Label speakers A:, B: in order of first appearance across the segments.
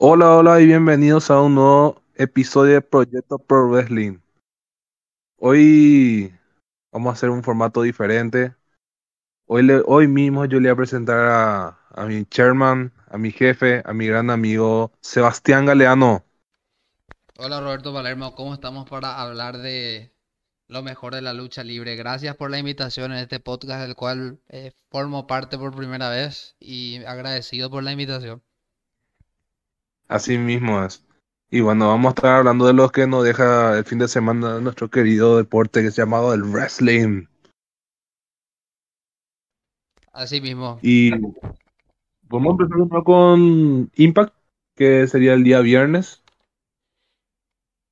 A: Hola, hola y bienvenidos a un nuevo episodio de Proyecto Pro Wrestling. Hoy vamos a hacer un formato diferente. Hoy, hoy mismo yo le voy a presentar a, a mi chairman, a mi jefe, a mi gran amigo Sebastián Galeano.
B: Hola Roberto Palermo, ¿cómo estamos para hablar de lo mejor de la lucha libre? Gracias por la invitación en este podcast del cual eh, formo parte por primera vez y agradecido por la invitación.
A: Así mismo es. Y bueno, vamos a estar hablando de lo que nos deja el fin de semana de nuestro querido deporte que es llamado el wrestling.
B: Así mismo,
A: Y vamos a empezar primero con Impact, que sería el día viernes.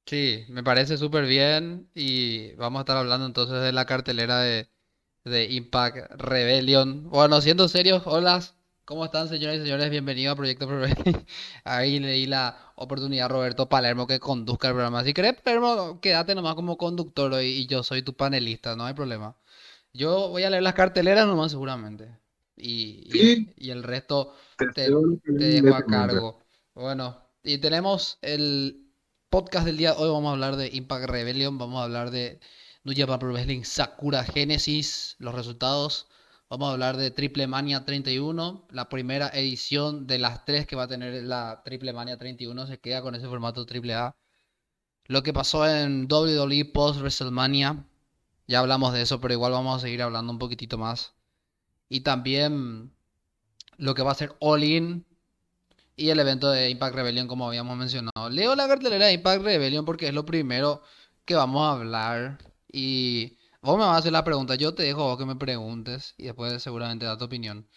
B: sí, me parece súper bien y vamos a estar hablando entonces de la cartelera de, de Impact Rebellion. Bueno, siendo serios, hola, ¿cómo están señores y señores? Bienvenidos a Proyecto Pro Wrestling. Ahí le di la oportunidad a Roberto Palermo que conduzca el programa. Si querés, Palermo, quédate nomás como conductor hoy y yo soy tu panelista, no hay problema. Yo voy a leer las carteleras nomás seguramente. Y, y,
A: Sí,
B: y el resto
A: te
B: te, te dejo a cargo. Bueno, y tenemos el podcast del día hoy. Vamos a hablar de Impact Rebellion. Vamos a hablar de New Japan Pro Wrestling Sakura Genesis, los resultados. Vamos a hablar de Triple Mania 31, la primera edición de las tres que va a tener la Triple Mania 31. Se queda con ese formato Triple A. Lo que pasó en WWE post WrestleMania. Ya hablamos de eso, pero igual vamos a seguir hablando un poquitito más. Y también lo que va a ser All In y el evento de Impact Rebellion, como habíamos mencionado. Leo la cartelera de Impact Rebellion porque es lo primero que vamos a hablar. Y vos me vas a hacer la pregunta, yo te dejo a vos que me preguntes y después seguramente da tu opinión.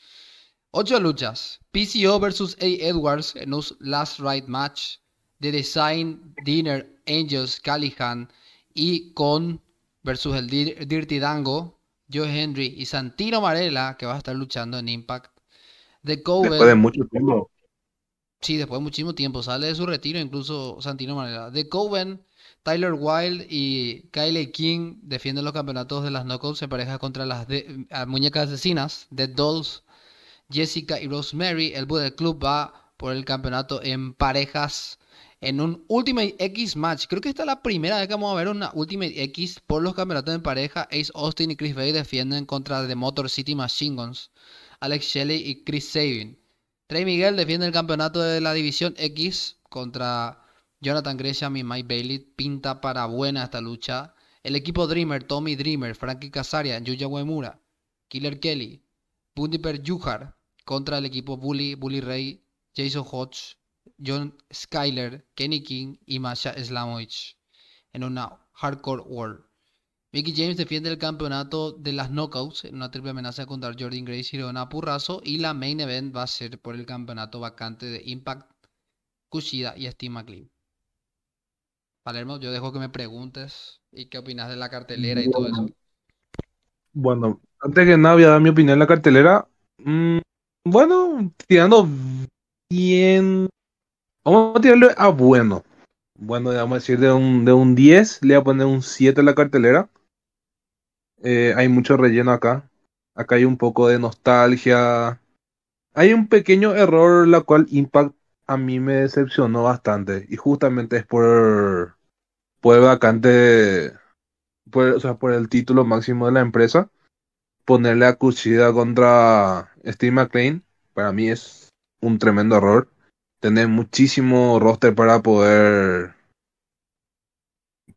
B: Ocho luchas. PCO versus A. Edwards en un Last Ride Match. The Design Dinner Angels Callihan y con versus el Dir- Dirty Dango, Joe Henry y Santino Marella que va a estar luchando en Impact. The
A: Después de mucho tiempo.
B: sí, después de muchísimo tiempo, sale de su retiro incluso Santino Marella. The Coven, Tyler Wilde y Kyle King defienden los campeonatos de las Knuckles en pareja contra las muñecas asesinas, The Dolls. Jessica y Rosemary, el Bullet Club va por el campeonato en parejas en un Ultimate X match. Creo que esta es la primera vez que vamos a ver una Ultimate X por los campeonatos en pareja. Ace Austin y Chris Bay defienden contra The Motor City Machine Guns. Alex Shelley y Chris Sabin. Trey Miguel defiende el campeonato de la División X contra Jonathan Gresham y Mike Bailey. Pinta para buena esta lucha. El equipo Dreamer, Tommy Dreamer, Frankie Casaria, Yuya Uemura, Killer Kelly, Bundiper Juhar contra el equipo Bully, Bully Ray, Jason Hodge, John Skyler, Kenny King y Masha Slamovich en una Hardcore World. Mickey James defiende el campeonato de las Knockouts en una triple amenaza contra Jordan Grace y Leona Purrazo. Y la main event va a ser por el campeonato vacante de Impact, Kushida y Steve McLean. Palermo, yo dejo que me preguntes y qué opinas de la cartelera y todo eso.
A: Bueno, antes que nada voy a dar mi opinión en la cartelera. Mm, bueno, tirando bien. Vamos a tirarle a bueno. Bueno, vamos a decir de un, de un 10, le voy a poner un 7 a la cartelera. Eh, hay mucho relleno acá. Acá hay un poco de nostalgia. Hay un pequeño error, la cual Impact a mí me decepcionó bastante. Y justamente es por, por vacante, por, o sea, por el título máximo de la empresa. Ponerle a Kushida contra Steve McLean, para mí es un tremendo error. Tener muchísimo roster para poder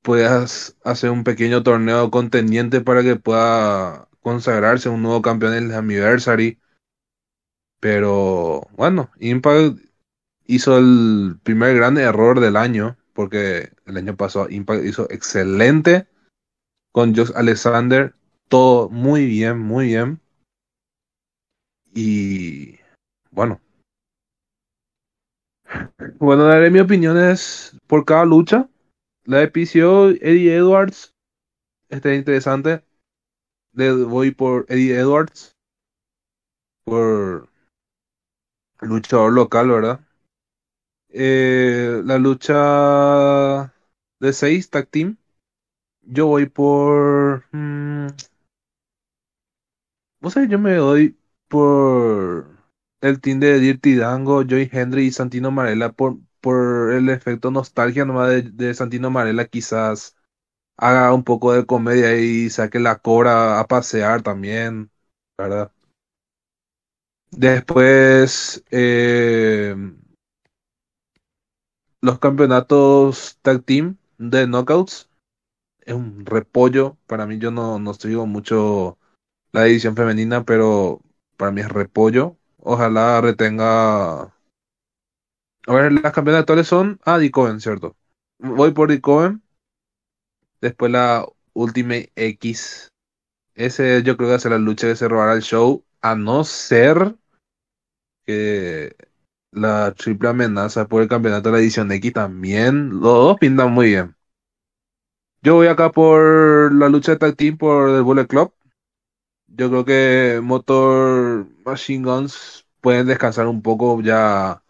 A: puedas hacer un pequeño torneo contendiente para que pueda consagrarse un nuevo campeón en el Anniversary. Pero bueno, Impact hizo el primer gran error del año, porque el año pasado Impact hizo excelente con Josh Alexander, todo muy bien, muy bien. Y bueno, bueno, daré mi opinión es por cada lucha. La de PCO, Eddie Edwards, está interesante. Le voy por Eddie Edwards, por luchador local, ¿verdad? Eh, la lucha de 6, tag team. Yo voy por. mm, vos yo me doy por el team de Dirty Dango, Joy Henry y Santino Marella por, por el efecto nostalgia nomás de, de Santino Marella quizás haga un poco de comedia y saque la cobra a pasear también, ¿verdad? Después, eh, los campeonatos tag team de knockouts es un repollo. Para mí, yo no, no sigo mucho la edición femenina, pero para mí es repollo. Ojalá retenga. A ver, las campeonas actuales son. Ah, Dicoven, ¿cierto? Voy por Dicoven. Después la Ultimate X. Ese yo creo que va a ser la lucha que se robará el show. A no ser que la triple amenaza por el campeonato de la edición X también. Los dos pintan muy bien. Yo voy acá por la lucha de tag team por el Bullet Club. Yo creo que Motor Machine Guns pueden descansar un poco. Ya,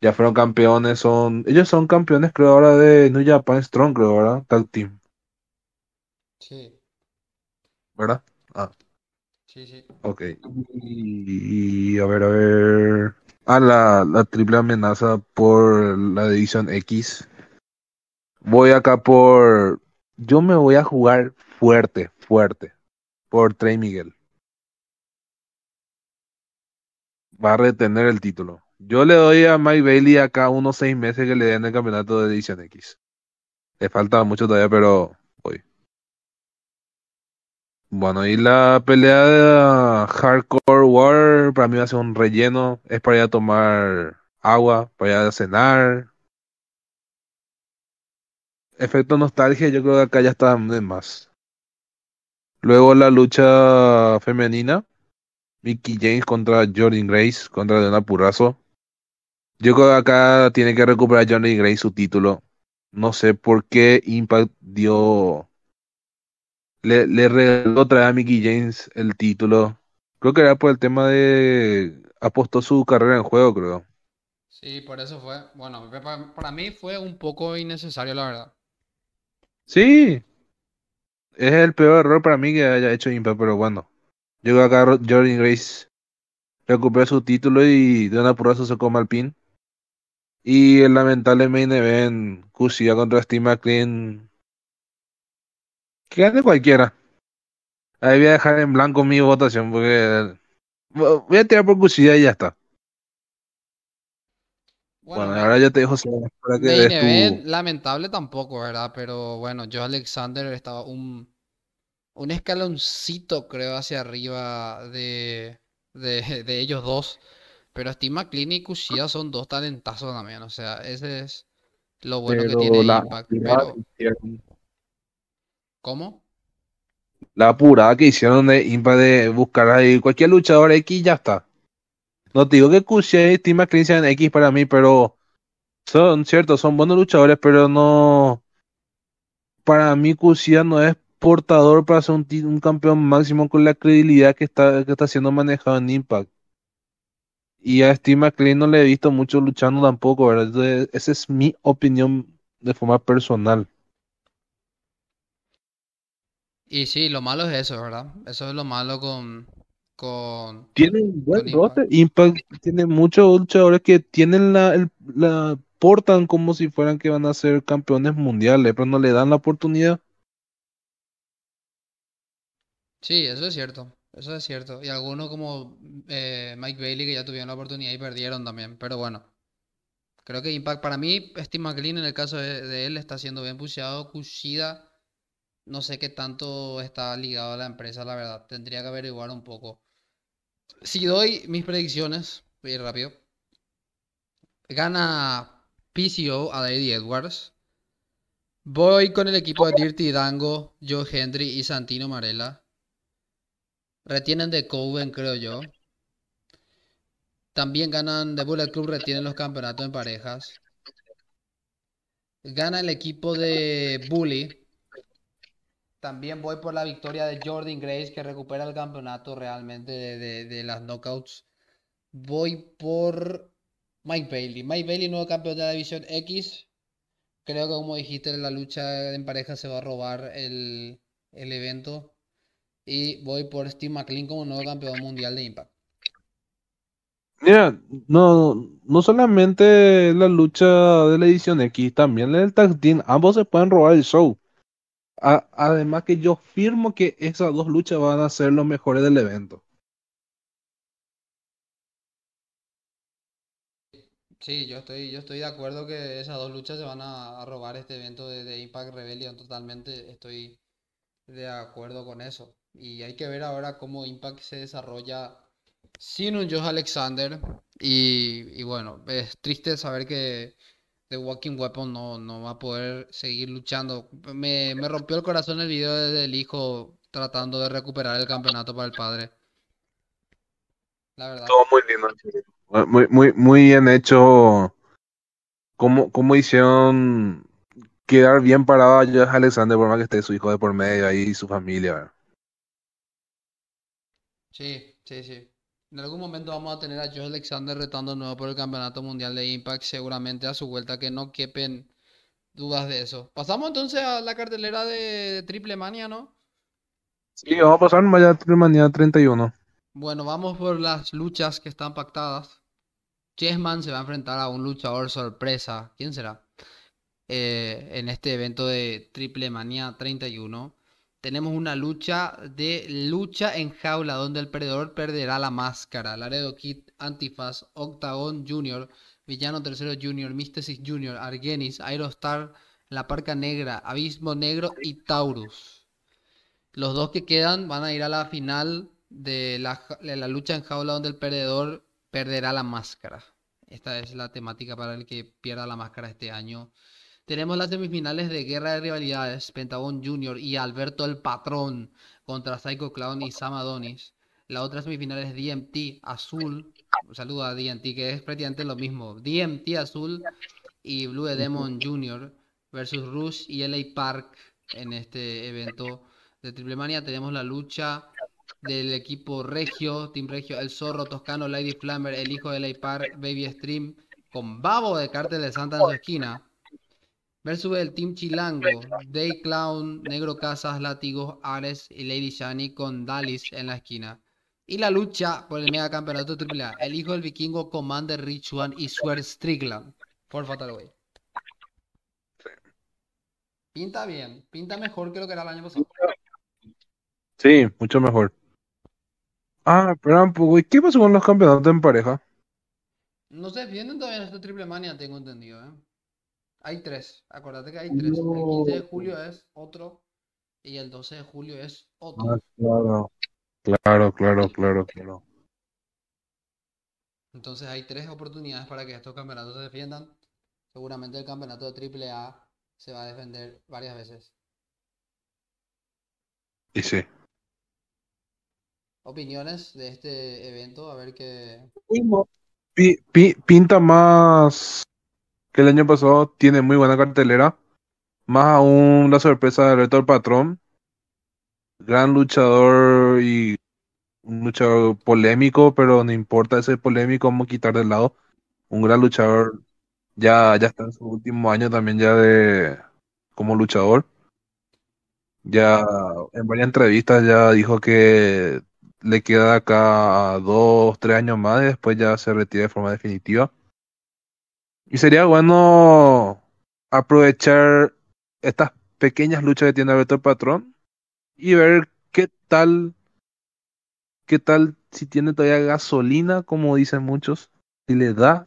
A: ya fueron campeones. Son, ellos son campeones, creo, ahora de New Japan Strong, creo, ¿verdad? Tag team,
B: Sí,
A: ¿verdad? Ah,
B: sí, sí.
A: ok. Y, y a ver, a ver. Ah, la, la triple amenaza por la edición X. Voy acá por. Yo me voy a jugar fuerte, fuerte. Por Trey Miguel. Va a retener el título. Yo le doy a Mike Bailey acá unos seis meses que le den el campeonato de edición X. Le falta mucho todavía, pero. Bueno, y la pelea de Hardcore War para mí va a ser un relleno. Es para ir a tomar agua, para ir a cenar. Efecto nostalgia, yo creo que acá ya está de más. Luego la lucha femenina. Mickey James contra Jordan Grace, contra Leona Purrazo. Yo creo que acá tiene que recuperar Jordan Grace su título. No sé por qué Impact dio. Le, le regaló otra vez a Mickey James el título. Creo que era por el tema de. Apostó su carrera en juego, creo.
B: Sí, por eso fue. Bueno, para mí fue un poco innecesario, la verdad.
A: Sí, es el peor error para mí que haya hecho Impact, pero bueno. Que acá Jordan Grace recupera su título y de una Purrazo se al pin. Y el lamentable main event, Kushida contra Steve McLean. Que gane cualquiera. Ahí voy a dejar en blanco mi votación porque voy a tirar por Kushida y ya está.
B: Bueno,
A: ahora ya te dejo Sebas, para que
B: main
A: des
B: event,
A: tu...
B: lamentable tampoco, ¿verdad? Pero bueno, Joe Alexander estaba un, un escaloncito, creo, hacia arriba de, de, de ellos dos. Pero Steve McLean y Kushida son dos talentazos también. O sea, ese es lo bueno que tiene
A: la
B: Impact. Pero, ¿cómo?
A: la apurada que hicieron de de buscar ahí cualquier luchador X ya está. No te digo que Kushida y Steve McLean sean X para mí, pero son ciertos, son buenos luchadores, pero no... Para mí Kushida no es portador para ser un campeón máximo con la credibilidad que está, que está siendo manejado en Impact. Y a Steve McLean no le he visto mucho luchando tampoco, ¿verdad? Entonces, esa es mi opinión de forma personal.
B: Y sí, lo malo es eso, ¿verdad? Eso es lo malo con, con,
A: Tiene un buen
B: con Impact.
A: tiene muchos luchadores que tienen la, el- la portan como si fueran que van a ser campeones mundiales, pero no le dan la oportunidad.
B: Sí, eso es cierto. Eso es cierto. Y algunos como eh, Mike Bailey que ya tuvieron la oportunidad y perdieron también. Pero bueno, creo que Impact para mí, Steve McLean en el caso de, de él está siendo bien pusheado. Kushida, no sé qué tanto está ligado a la empresa, la verdad. Tendría que averiguar un poco. Si doy mis predicciones, voy rápido. Gana PCO a Eddie Edwards. Voy con el equipo de Dirty Dango, Joe Hendry y Santino Marella. Retienen de Coven, creo yo. También ganan de Bullet Club, retienen los campeonatos en parejas. Gana el equipo de Bully. También voy por la victoria de Jordan Grace, que recupera el campeonato realmente de, las knockouts. Voy por Mike Bailey. Mike Bailey, nuevo campeón de la división X. Creo que como dijiste, la lucha en pareja se va a robar el, el evento. Y voy por Steve McLean como nuevo campeón mundial de Impact.
A: Mira, no, no solamente la lucha de la edición X, también el tag team, ambos se pueden robar el show. Además que yo firmo que esas dos luchas van a ser los mejores del evento.
B: Sí, yo estoy, yo estoy de acuerdo que esas dos luchas se van a, robar este evento de, Impact Rebellion totalmente. Estoy de acuerdo con eso. Y hay que ver ahora cómo Impact se desarrolla sin un Josh Alexander. Y bueno, es triste saber que The Walking Weapon no, no va a poder seguir luchando. Me, me rompió el corazón el video de- del hijo tratando de recuperar el campeonato para el padre. La verdad.
A: Todo muy lindo. Muy, muy, muy bien hecho. Cómo, cómo hicieron quedar bien parado a Josh Alexander, por más que esté su hijo de por medio ahí y su familia. ¿verdad?
B: Sí, sí, sí. En algún momento vamos a tener a Josh Alexander retando nuevo por el campeonato mundial de Impact, seguramente a su vuelta, que no quepen dudas de eso. Pasamos entonces a la cartelera de Triple Mania, ¿no?
A: Sí, vamos a pasar a Trimanía 31.
B: Bueno, vamos por las luchas que están pactadas. Chessman se va a enfrentar a un luchador sorpresa. ¿Quién será? eh, en este evento de Triple Manía 31. Tenemos una lucha de lucha en jaula donde el perdedor perderá la máscara. Laredo Kid, Antifaz, Octagon Jr., Villano Tercero Jr., Mysticis Jr., Argenis, Aerostar, La Parca Negra, Abismo Negro y Taurus. Los dos que quedan van a ir a la final de la lucha en jaula donde el perdedor perderá la máscara. Esta es la temática para el que pierda la máscara este año. Tenemos las semifinales de Guerra de Rivalidades, Pentagon Junior y Alberto el Patrón contra Psycho Clown y Sam Adonis. La otra semifinal es DMT Azul, un saludo a DMT que es prácticamente lo mismo, DMT Azul y Blue Demon Jr. versus Rush y LA Park en este evento de Triple Mania. Tenemos la lucha del equipo Regio, Team Regio, El Zorro, Toscano, Lady Flammer, el hijo de LA Park, Baby Stream, con Babo de Cártel de Santa en esquina. Versus el Team Chilango, Day Clown, Negro Casas, Látigos, Ares y Lady Shani con Dalis en la esquina. Y la lucha por el mega campeonato AAA, el hijo del vikingo Commander Rich One y Swear Strickland por Fatal Way. Pinta bien, pinta mejor que lo que era el año pasado.
A: Sí, mucho mejor. Ah. ¿Y qué pasó con los campeonatos en pareja?
B: No se defienden todavía en este Triple Mania, tengo entendido, ¿eh? Hay tres, acuérdate que hay tres. El 15 de julio es otro y el 12 de julio es
A: Ah,
B: otro.
A: claro. Claro, claro, claro, claro.
B: Entonces hay tres oportunidades para que estos campeonatos se defiendan. Seguramente el campeonato de Triple A se va a defender varias veces.
A: Y sí.
B: Opiniones de este evento, a ver qué.
A: Pi- pi- pinta más que el año pasado. Tiene muy buena cartelera. Más aún la sorpresa de Alberto el Patrón. Gran luchador y un luchador polémico, pero no importa ese polémico, vamos a quitar de lado. Un gran luchador. Ya, ya está en su último año también ya de como luchador. Ya en varias entrevistas ya dijo que le queda acá dos, tres años más y después ya se retira de forma definitiva. Y sería bueno aprovechar estas pequeñas luchas que tiene Alberto Patrón y ver qué tal, qué tal si tiene todavía gasolina, como dicen muchos, si le da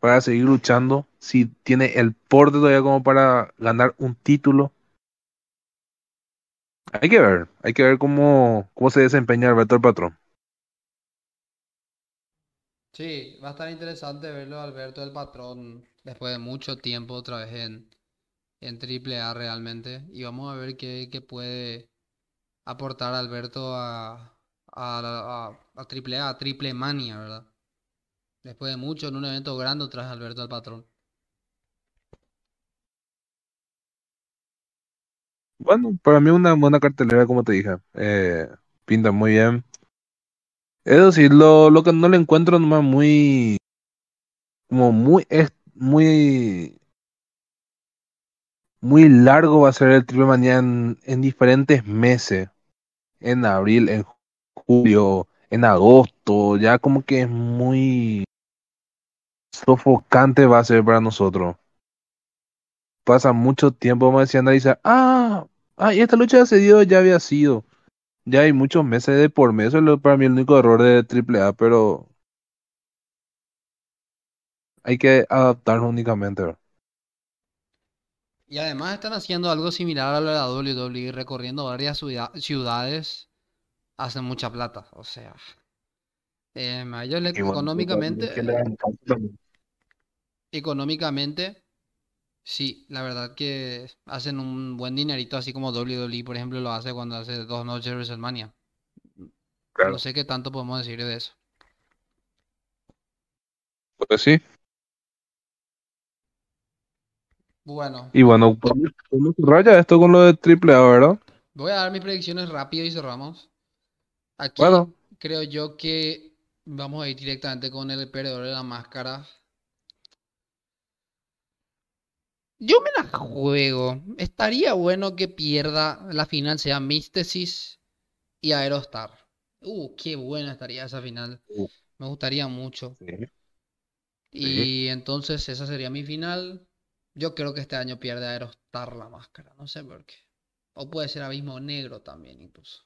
A: para seguir luchando, si tiene el porte todavía como para ganar un título. Hay que ver, hay que ver cómo, cómo se desempeña Alberto Patrón.
B: Sí, va a estar interesante verlo Alberto el Patrón después de mucho tiempo otra vez en, en Triple A realmente. Y vamos a ver qué, qué puede aportar Alberto a, a, a, a Triple A, Triple Mania, ¿verdad? Después de mucho en un evento grande tras Alberto el Patrón.
A: Bueno, para mí una buena cartelera, como te dije. Eh, pinta muy bien. Es decir, lo, lo que no le encuentro nomás muy, como muy, es muy, muy largo va a ser el Triple Manía en, en diferentes meses. En abril, en julio, en agosto, ya como que es muy sofocante va a ser para nosotros. Pasa mucho tiempo, me decía analizar, ah, ah, y esta lucha de dio ya había sido. Ya hay muchos meses de por mes, eso es lo- para mí el único error de Triple A, pero hay que adaptarnos únicamente, ¿verdad?
B: Y además están haciendo algo similar a lo de la WWE, recorriendo varias ciudad- ciudades, hacen mucha plata. O sea, em, a ellos le-
A: Y bueno,
B: económicamente,
A: que le dan tanto también.
B: económicamente, sí, la verdad que hacen un buen dinerito, así como WWE, por ejemplo, lo hace cuando hace dos noches de WrestleMania. No sé qué tanto podemos decir de eso.
A: Pues sí.
B: Bueno,
A: Y bueno, podemos podemos cerrar ya esto con lo de Triple A, ¿verdad?
B: voy a dar mis predicciones rápido y cerramos. Aquí
A: Bueno,
B: creo yo que vamos a ir directamente con el perdedor de la máscara. Yo me la juego. Estaría bueno que pierda la final, sea Místesis y Aerostar. Uh, qué buena estaría esa final.
A: Uh.
B: Me gustaría mucho.
A: sí.
B: Y entonces esa sería mi final. Yo creo que este año pierde Aerostar la máscara. No sé por qué. O puede ser Abismo Negro también incluso.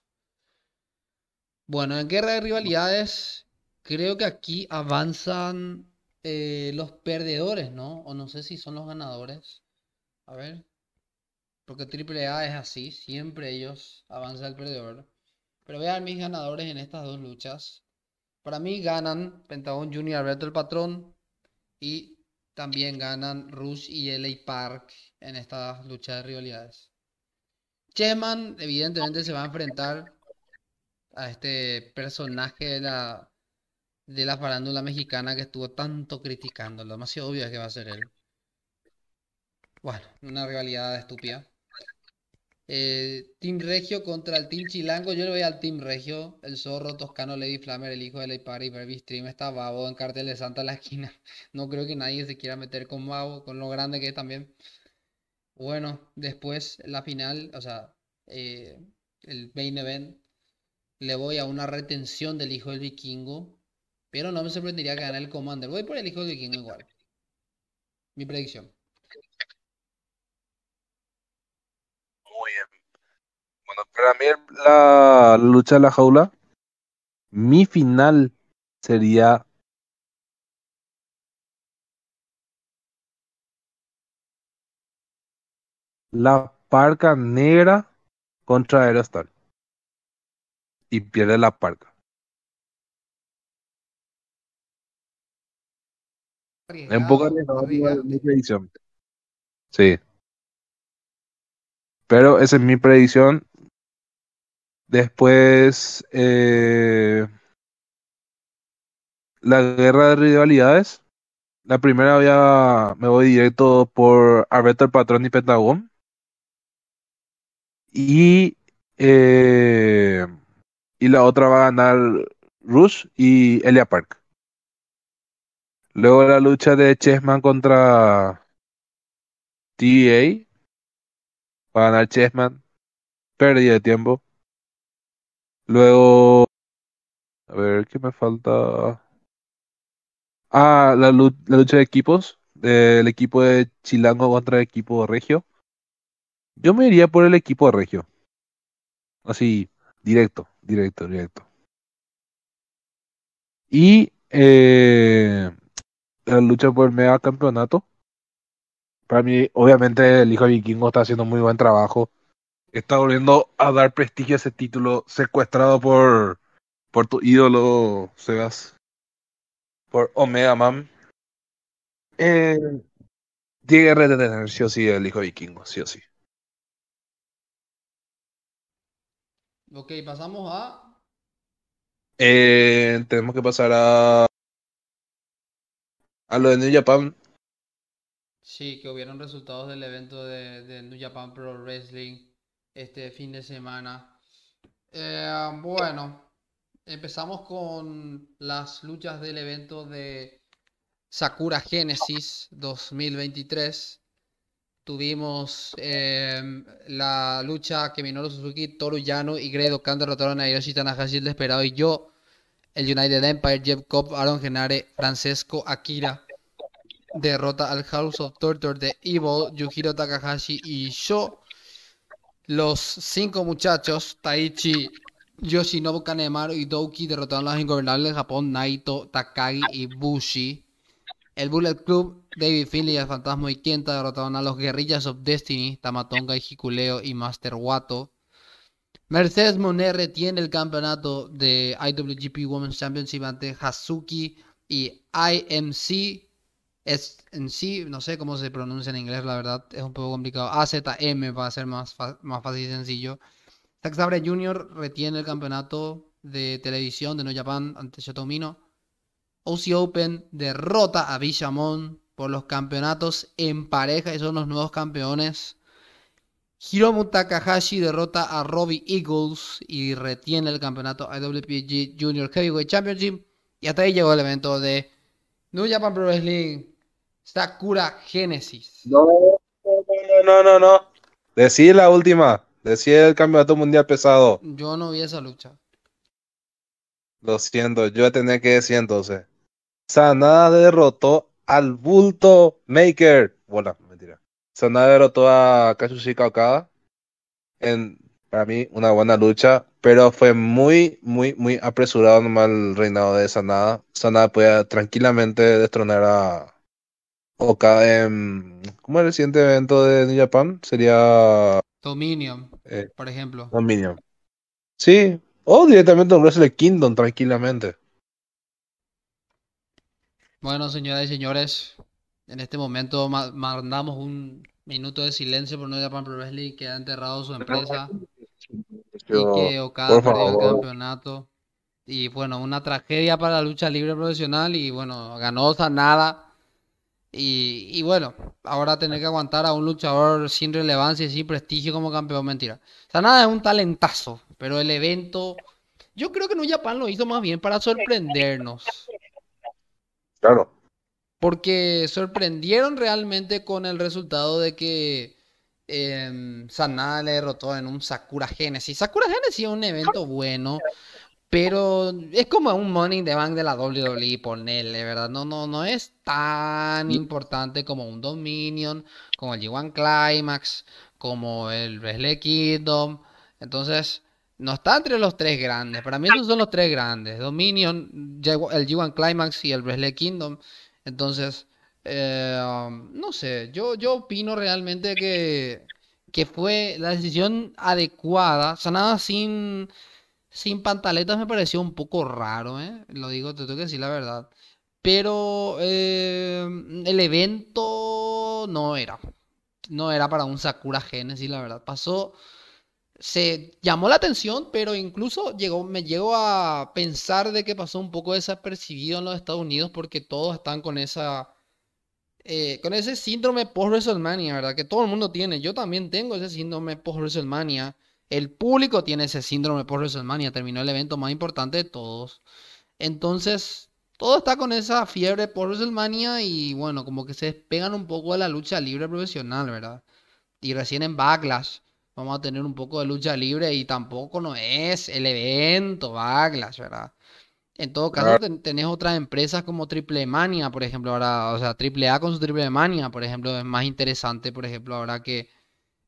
B: Bueno, en guerra de rivalidades, creo que aquí avanzan eh, los perdedores, ¿no? O no sé si son los ganadores. A ver. Porque AAA es así, siempre ellos avanza el perdedor. Pero vean mis ganadores en estas dos luchas. Para mí ganan Pentagon Junior Alberto el Patrón y también ganan Rush y LA Park en estas luchas de rivalidades. Chessman evidentemente se va a enfrentar a este personaje de la, de la farándula mexicana que estuvo tanto criticando. Lo demasiado obvio es que va a ser él. Bueno, una rivalidad estúpida. Eh, Team Regio contra el Team Chilango. Yo le voy al Team Regio. El zorro toscano Lady Flamer, el hijo de Ley Party, Baby Stream está babo en cartel de Santa la esquina. No creo que nadie se quiera meter con babo, con lo grande que es también. Bueno, después la final, o sea, eh, el main event, le voy a una retención del hijo del vikingo. Pero no me sorprendería que gane el Commander. Voy por el hijo del vikingo igual. Mi predicción.
A: Muy bien. Bueno, para mí la lucha de la jaula, mi final sería la parca negra contra Aerostar. Y pierde la parca. Es un poco
B: Arriesgado,
A: mi- predicción. Sí. Pero esa es mi predicción. Después, eh, la guerra de rivalidades. La primera voy a- me voy directo por Alberto el Patrón y Pentagón. Y, eh, y la otra va a ganar Rush y Elia Park. Luego la lucha de Chessman contra TBA. Va a ganar Chessman. Pérdida de tiempo. Luego, a ver, ¿qué me falta? Ah, la, la lucha de equipos. Del equipo de Chilango contra el equipo de Regio. Yo me iría por el equipo de Regio. Así, directo, directo, directo. Y eh, la lucha por el mega campeonato. Para mí, obviamente, el hijo de Vikingo está haciendo muy buen trabajo. Está volviendo a dar prestigio a ese título secuestrado por, por tu ídolo, Sebas. Por Omega Man. Eh, tiene que retener, sí o sí, el hijo de Vikingo, sí o sí.
B: Ok, pasamos a
A: Eh, tenemos que pasar a, a lo de New Japan.
B: Sí, que hubieron resultados del evento de, de New Japan Pro Wrestling este fin de semana. Eh, bueno, empezamos con las luchas del evento de Sakura Genesis 2023. Tuvimos em, la lucha que Minoru Suzuki, Toru Yano y Gredo Khan derrotaron a Hiroshi Tanahashi el desesperado y yo el United Empire, Jeff Cobb, Aaron Genare, Francesco Akira. Derrota al House of Torture de Evil, Yujiro Takahashi y Sho. Los cinco muchachos, Taichi, Yoshinobu Kanemaru y Douki derrotaron a los ingobernables de Japón, Naito, Takagi y Bushi. El Bullet Club, David Finley, el Fantasma y Kenta derrotaron a los Guerrillas of Destiny, Tamatonga y Hikuleo y Master Wato. Mercedes Monet retiene el campeonato de IWGP Women's Championship ante Hazuki y IMC. Es en sí, no sé cómo se pronuncia en inglés, la verdad, es un poco complicado. AZM para ser más, más fácil y sencillo. Zack Sabre Jr. retiene el campeonato de televisión de No Japan ante Shotomino. OC Open derrota a Bishamon por los campeonatos en pareja y son los nuevos campeones. Hiromu Takahashi derrota a Robbie Eagles y retiene el campeonato IWPG Junior Heavyweight Championship. Y hasta ahí llegó el evento de New Japan Pro Wrestling Sakura Genesis.
C: No, no, no, no, no. Decí la última. Decí el campeonato mundial pesado.
B: Yo no vi esa lucha.
C: Lo siento, yo tenía que decir entonces. Sanada derrotó al Bulto Maker. Bueno, Sanada derrotó a Kazushika Okada. En, para mí, una buena lucha. Pero fue muy, muy, muy apresurado nomás el reinado de Sanada. Sanada podía tranquilamente destronar a Okada en... ¿Cómo es el siguiente evento de New Japan? Sería...
B: Dominion,
C: eh,
B: por ejemplo.
C: Dominion. Sí. O directamente un Wrestle Kingdom, tranquilamente.
B: Bueno, señoras y señores, en este momento ma- mandamos un minuto de silencio por No Japan Pro Wrestling que ha enterrado su empresa y que Okada perdió el campeonato. Y bueno, una tragedia para la lucha libre profesional y bueno, ganó Sanada. Y, y bueno, ahora tener que aguantar a un luchador sin relevancia y sin prestigio como campeón, mentira. Sanada es un talentazo, pero el evento, yo creo que No Japan lo hizo más bien para sorprendernos.
C: Claro.
B: Porque sorprendieron realmente con el resultado de que em, Sanada le derrotó en un Sakura Genesis. Sakura Genesis es un evento bueno, pero es como un Money in the Bank de la WWE, ponerle, ¿verdad? No, no, no es tan importante como un Dominion, como el G1 Climax, como el Wrestle Kingdom. Entonces, no está entre los tres grandes. Para mí esos son los tres grandes. Dominion, el G1 Climax y el Wrestle Kingdom. Entonces, eh, um, no sé, yo, yo opino realmente que, que fue la decisión adecuada. Sanada sin, sin pantaletas me pareció un poco raro, ¿eh? Lo digo, te tengo que decir la verdad. Pero eh, el evento no era. No era para un Sakura Genesis, la verdad. Pasó se llamó la atención, pero incluso llegó, me llegó a pensar de que pasó un poco desapercibido en los Estados Unidos porque todos están con esa, eh, con ese síndrome post-WrestleMania, ¿verdad? Que todo el mundo tiene. Yo también tengo ese síndrome post-WrestleMania. El público tiene ese síndrome post-WrestleMania. Terminó el evento más importante de todos. Entonces, todo está con esa fiebre post-WrestleMania y bueno, como que se despegan un poco de la lucha libre profesional, ¿verdad? Y recién en Backlash vamos a tener un poco de lucha libre y tampoco no es el evento Backlash, ¿verdad? En todo caso, ten- tenés otras empresas como Triple Mania, por ejemplo, ahora, o sea, Triple A con su Triple Mania, por ejemplo, es más interesante, por ejemplo, ahora que,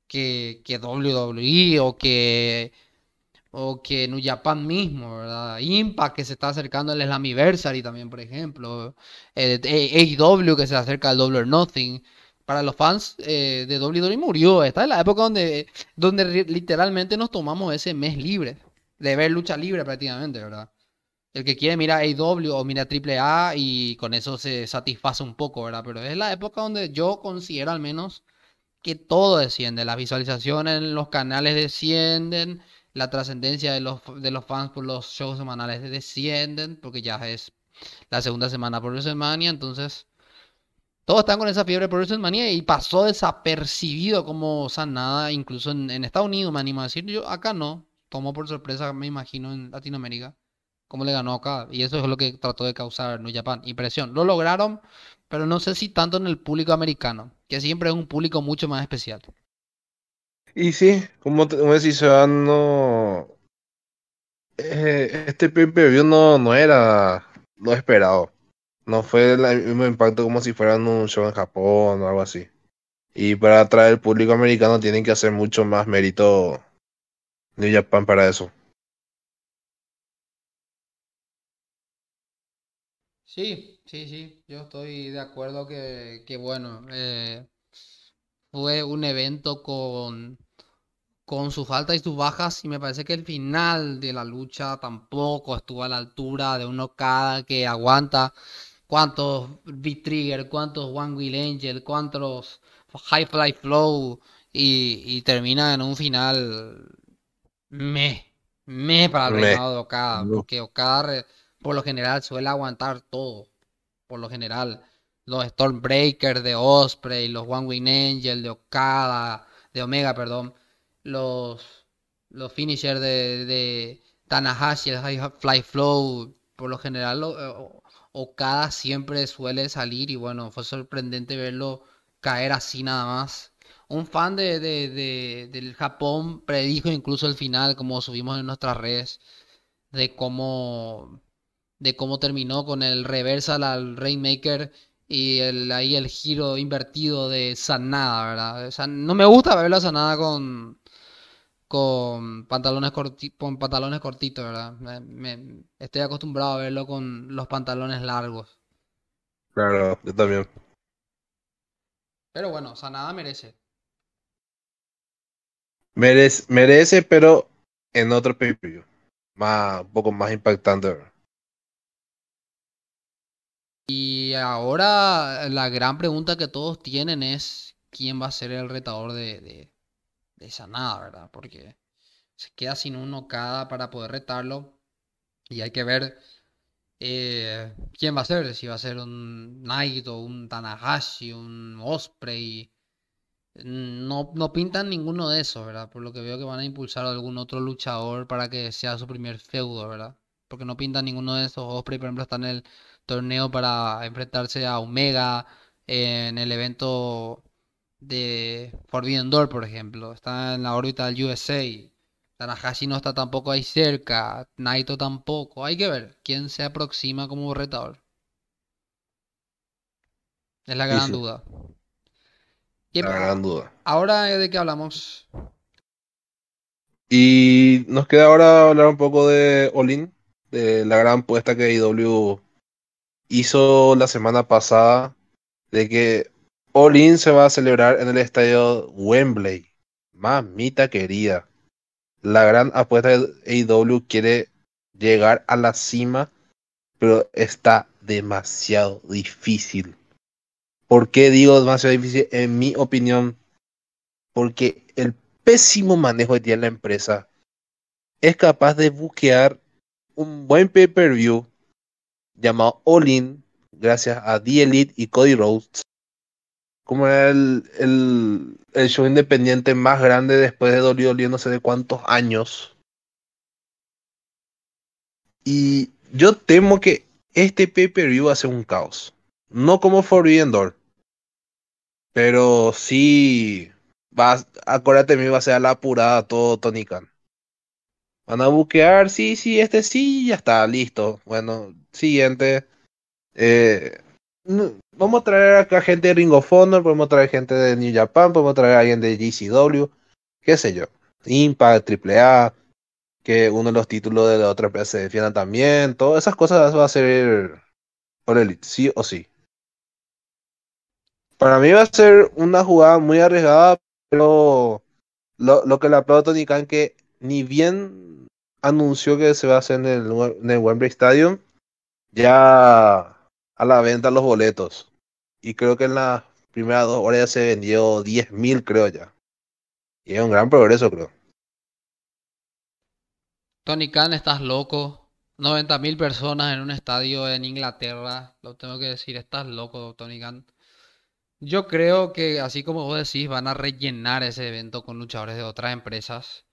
B: que, que WWE o que, o que New Japan mismo, ¿verdad? Impact que se está acercando al Slammiversary también, por ejemplo, eh, AEW que se acerca al Double or Nothing. Para los fans eh, de WWE murió. Esta es la época donde, donde literalmente nos tomamos ese mes libre, de ver lucha libre prácticamente, ¿verdad? El que quiere mira AEW o mira AAA y con eso se satisface un poco, ¿verdad? Pero es la época donde yo considero al menos que todo desciende. Las visualizaciones en los canales descienden, la trascendencia de los, de los fans por los shows semanales descienden, porque ya es la segunda semana por WrestleMania, entonces todos están con esa fiebre por WrestleMania y pasó desapercibido como Sanada, incluso en, en Estados Unidos, me animo a decir, yo acá no, tomó por sorpresa, me imagino, en Latinoamérica, cómo le ganó acá, y eso es lo que trató de causar New Japan, impresión, lo lograron, pero no sé si tanto en el público americano, que siempre es un público mucho más especial.
C: Y sí, como, como decís, no...
A: eh, este pay-per-view no, no era lo esperado. No fue el mismo impacto como si fueran un show en Japón o algo así. Y para atraer al público americano tienen que hacer mucho más mérito New Japan para eso.
B: Sí, sí, sí, yo estoy de acuerdo que, que bueno, eh, fue un evento con, con sus altas y sus bajas y me parece que el final de la lucha tampoco estuvo a la altura de un Okada que aguanta cuántos V-Trigger, cuántos One Wheel Angel, cuántos High Fly Flow y, y termina en un final me, me para el reinado de Okada,
A: No.
B: porque Okada por lo general suele aguantar todo, por lo general. Los Stormbreaker de Osprey, los One Wing Angel de Okada, de Omega, perdón, los, los finishers de, de Tanahashi, el High Fly Flow, por lo general Okada siempre suele salir y bueno, fue sorprendente verlo caer así nada más. Un fan de, de- de- del Japón predijo incluso el final, como subimos en nuestras redes, de cómo, de cómo terminó con el reversal al Rainmaker y el, ahí el giro invertido de Sanada, ¿verdad? No me gusta verlo a Sanada con, con pantalones corti- con pantalones cortitos, ¿verdad? Me- me- estoy acostumbrado a verlo con los pantalones largos.
A: Claro, yo también.
B: Pero bueno, Sanada merece.
A: Merece, merece, pero en otro pay-per-view. Más, un poco más impactante. ¿verdad?
B: Y ahora la gran pregunta que todos tienen es quién va a ser el retador de, de, de Sanada, ¿verdad? Porque se queda sin un Okada para poder retarlo y hay que ver eh, quién va a ser, si va a ser un Naito, un Tanahashi, un Osprey. No, no pintan ninguno de esos, ¿verdad? Por lo que veo que van a impulsar a algún otro luchador para que sea su primer feudo, ¿verdad? Porque no pintan ninguno de esos. Osprey, por ejemplo, está en el torneo para enfrentarse a Omega en el evento de Forbidden Door, por ejemplo. Está en la órbita del USA. Tanahashi no está tampoco ahí cerca. Naito tampoco. Hay que ver quién se aproxima como retador. Es la gran
A: sí,
B: duda. Y
A: la gran duda.
B: ahora de qué hablamos.
A: Y nos queda ahora hablar un poco de Olin, de la gran puesta que IW hizo la semana pasada, de que Olin se va a celebrar en el estadio Wembley. Mamita querida. La gran apuesta de AEW quiere llegar a la cima, pero está demasiado difícil. ¿Por qué digo demasiado difícil? En mi opinión, porque el pésimo manejo que tiene la empresa es capaz de buquear un buen pay-per-view llamado All In, gracias a The Elite y Cody Rhodes, como era el, el, el show independiente más grande después de WWE no sé de cuántos años. Y yo temo que este pay-per-view va a ser un caos. No como Forbidden Door, pero sí va, acuérdate, me va a ser a la apurada todo Tony Khan. Van a buquear, sí, sí, este sí, ya está, listo. Bueno, siguiente. Eh, vamos a traer acá gente de Ring of Honor, podemos traer gente de New Japan, podemos traer a alguien de GCW, qué sé yo. Impact, AAA, que uno de los títulos de la otra empresa se defienda también. Todas esas cosas va a ser por Elite, sí o sí. Para mí va a ser una jugada muy arriesgada, pero lo, que le aplaudo a Tony Khan que ni bien anunció que se va a hacer en el, en el Wembley Stadium, ya a la venta los boletos. Y creo que en las primeras dos horas ya se vendió 10.000, creo ya. Y es un gran progreso, creo.
B: Tony Khan, estás loco. 90.000 personas en un estadio en Inglaterra. Lo tengo que decir, estás loco, Tony Khan. Yo creo que, así como vos decís, van a rellenar ese evento con luchadores de otras empresas.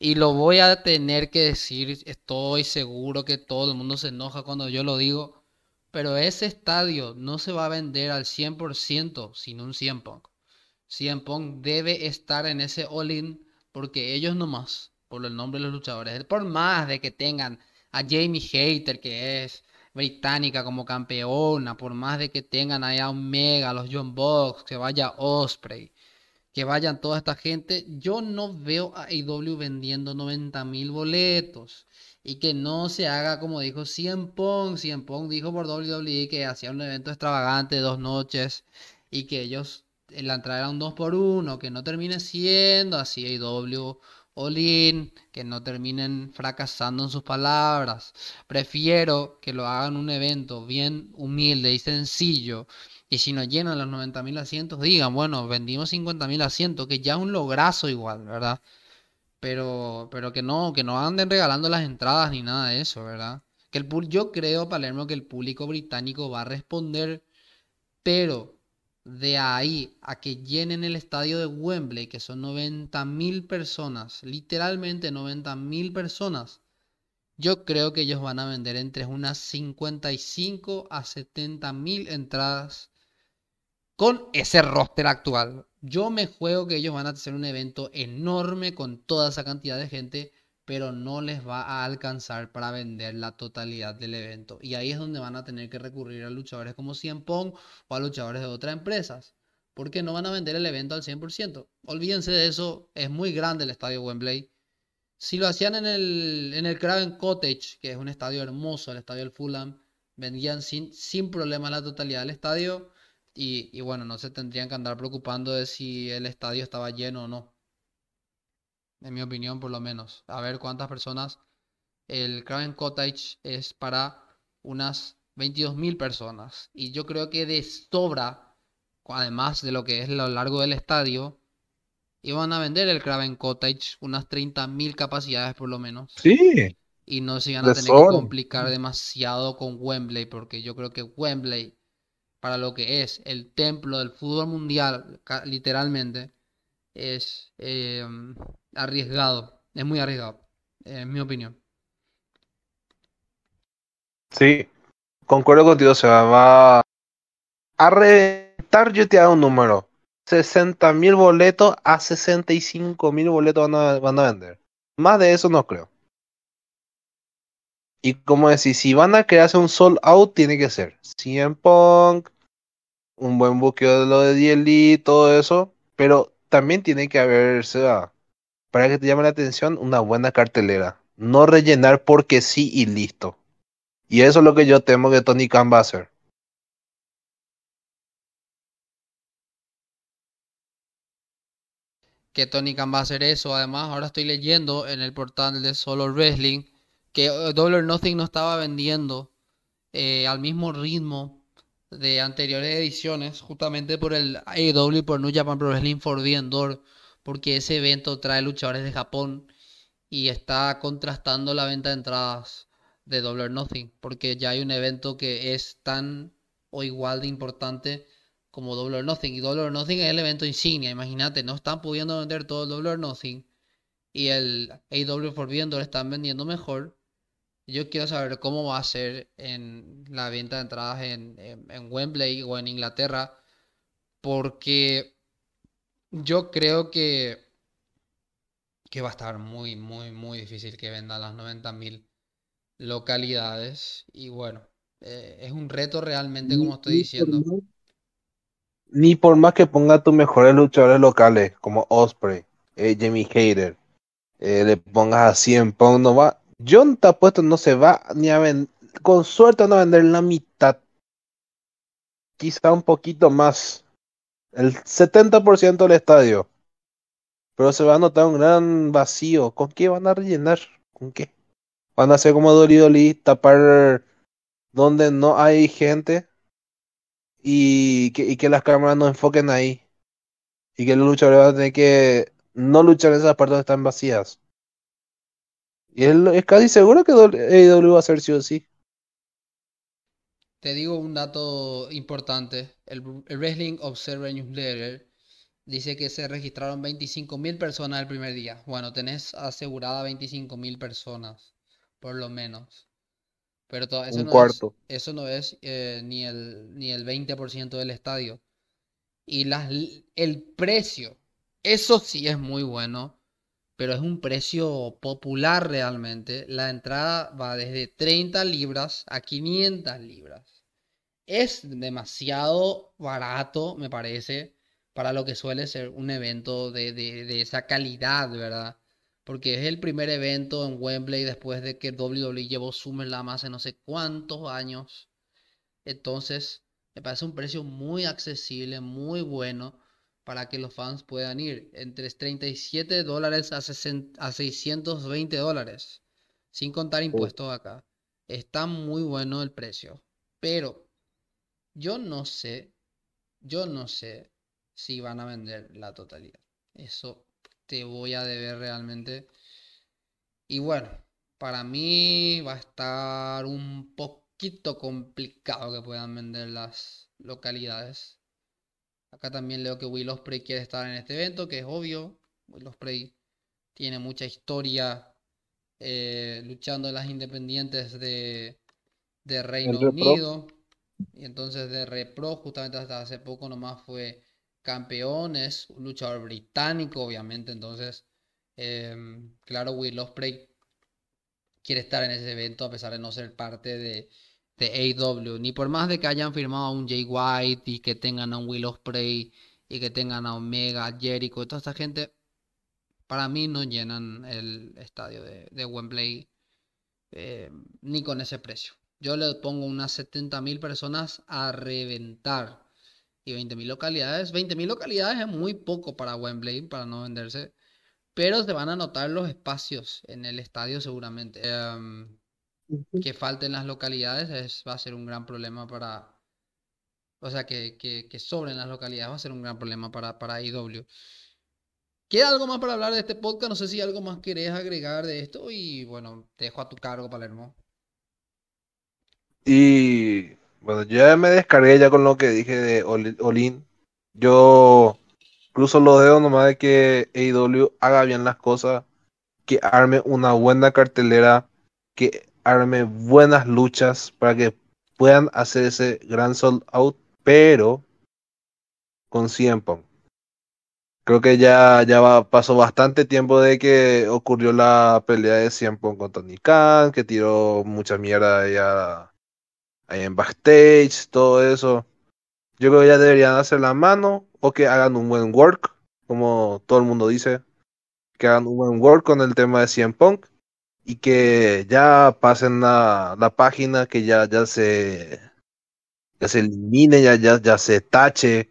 B: Y lo voy a tener que decir, estoy seguro que todo el mundo se enoja cuando yo lo digo. Pero ese estadio no se va a vender al 100% sin un CM Punk. CM Punk debe estar en ese all-in porque ellos nomás por el nombre de los luchadores. Por más de que tengan a Jamie Hater, que es británica como campeona, por más de que tengan allá Omega, los John Box, que vaya Osprey, que vayan toda esta gente, yo no veo a AEW vendiendo 90 mil boletos y que no se haga como dijo CM Punk. CM Punk dijo por WWE que hacía un evento extravagante dos noches y que ellos la entrada era un 2 por 1 que no termine siendo así AEW Olin, que no terminen fracasando en sus palabras. Prefiero que lo hagan un evento bien humilde y sencillo. Y si no llenan los 90.000 asientos, digan, bueno, vendimos 50.000 asientos, que ya un lograzo igual, ¿verdad? Pero, pero que no, que no anden regalando las entradas ni nada de eso, ¿verdad? Que el, yo creo, Palermo, que el público británico va a responder, pero de ahí a que llenen el estadio de Wembley, que son 90 mil personas, literalmente 90 mil personas, yo creo que ellos van a vender entre unas 55 a 70 mil entradas con ese roster actual. Yo me juego que ellos van a hacer un evento enorme con toda esa cantidad de gente pero no les va a alcanzar para vender la totalidad del evento. Y ahí es donde van a tener que recurrir a luchadores como Cien Pong o a luchadores de otras empresas, porque no van a vender el evento al 100%. Olvídense de eso, es muy grande el estadio Wembley. Si lo hacían en el, en el Craven Cottage, que es un estadio hermoso, el estadio del Fulham, vendían sin, sin problema la totalidad del estadio. Y, y bueno, no se tendrían que andar preocupando de si el estadio estaba lleno o no en mi opinión por lo menos. A ver cuántas personas. El Craven Cottage es para unas 22.000 personas. Y yo creo que de sobra, además de lo que es lo largo del estadio, iban a vender el Craven Cottage unas 30.000 capacidades por lo menos.
C: Sí.
B: Y no se iban a tener que complicar demasiado con Wembley, porque yo creo que Wembley, para lo que es el templo del fútbol mundial, literalmente, es eh, arriesgado. Es muy arriesgado, en mi opinión.
A: Sí, concuerdo contigo, se va a reventar, yo te hago un número. 60 mil boletos a 65 mil boletos van a, van a vender. Más de eso no creo. Y como decir, si van a crearse un sold out, tiene que ser 100 Punk, un buen buqueo de lo de DLI, todo eso. Pero también tiene que haberse, para que te llame la atención, una buena cartelera. No rellenar porque sí y listo. Y eso es lo que yo temo que Tony Khan va a hacer.
B: Que Tony Khan va a hacer eso. Además, ahora estoy leyendo en el portal de Solo Wrestling que eh, Dollar Nothing no estaba vendiendo eh, al mismo ritmo de anteriores ediciones, justamente por el AEW y por New Japan Pro Wrestling Forbidden Door, porque ese evento trae luchadores de Japón y está contrastando la venta de entradas de Double or Nothing, porque ya hay un evento que es tan o igual de importante como Double or Nothing, y Double or Nothing es el evento insignia, imagínate, no están pudiendo vender todo el Double or Nothing, y el AEW Forbidden Door están vendiendo mejor, yo quiero saber cómo va a ser en la venta de entradas en, Wembley o en Inglaterra, porque yo creo que, que va a estar muy, muy, muy difícil que vendan las 90.000 localidades. Y bueno, eh, es un reto realmente, como estoy diciendo.
A: Ni por más que ponga tus mejores luchadores locales, como Osprey, eh, Jamie Hader, eh, le pongas a 100 Pong, no va, John te apuesto no se va ni a vender, con suerte no a vender la mitad. Quizá un poquito más. El 70% del estadio. Pero se va a notar un gran vacío. ¿Con qué van a rellenar? ¿Con qué? Van a hacer como Dolly Dolly, tapar donde no hay gente y que, y que las cámaras no enfoquen ahí. Y que los luchadores van a tener que no luchar en esas partes que están vacías. Y él es casi seguro que AEW va a ser sí o sí.
B: Te digo un dato importante. El, Wrestling Observer Newsletter dice que se registraron 25.000 personas el primer día. Bueno, tenés asegurada 25.000 personas, por lo menos. Pero todo, eso,
A: un
B: no
A: cuarto.
B: Es, eso no es eh, ni, el, ni el 20% del estadio. Y las, el precio, eso sí es muy bueno pero es un precio popular realmente. La entrada va desde 30 libras a 500 libras. Es demasiado barato, me parece, para lo que suele ser un evento de, de esa calidad, ¿verdad? Porque es el primer evento en Wembley después de que WWE llevó SummerSlam hace no sé cuántos años. Entonces, me parece un precio muy accesible, muy bueno para que los fans puedan ir. Entre 37 dólares a, 620 dólares. Sin contar impuestos acá. Está muy bueno el precio. Pero yo no sé, yo no sé si van a vender la totalidad. Eso te voy a deber realmente. Y bueno, para mí va a estar un poquito complicado que puedan vender las localidades. Acá también leo que Will Ospreay quiere estar en este evento, que es obvio. Will Ospreay tiene mucha historia eh, luchando en las independientes de, de Reino Unido. Y entonces de Repro, justamente hasta hace poco nomás fue campeón, es un luchador británico, obviamente. Entonces, em, claro, Will Ospreay quiere estar en ese evento a pesar de no ser parte de, de AW. Ni por más de que hayan firmado a un Jay White y que tengan a un Will Ospreay y que tengan a Omega, Jericho, toda esta gente, para mí no llenan el estadio de, Wembley eh, ni con ese precio. Yo le pongo unas 70.000 personas a reventar y 20.000 localidades. 20.000 localidades es muy poco para Wembley, para no venderse. Pero se van a notar los espacios en el estadio seguramente. Em, que falten las localidades es, va a ser un gran problema para... O sea, que, que, sobren las localidades va a ser un gran problema para, para IW. ¿Queda algo más para hablar de este podcast? No sé si algo más querés agregar de esto y bueno, te dejo a tu cargo, Palermo.
A: Y bueno, yo ya me descargué ya con lo que dije de Olin. Yo cruzo los dedos nomás de que AEW haga bien las cosas, que arme una buena cartelera, que arme buenas luchas para que puedan hacer ese gran sold out, pero con 100 Creo que ya, ya pasó bastante tiempo de que ocurrió la pelea de 100 con Tony Khan, que tiró mucha mierda allá, ahí en backstage, todo eso. Yo creo que ya deberían hacer la mano o que hagan un buen work, como todo el mundo dice, que hagan un buen work con el tema de 100 Punk y que ya pasen la, la página, que ya, ya se se elimine, ya, ya, ya se tache,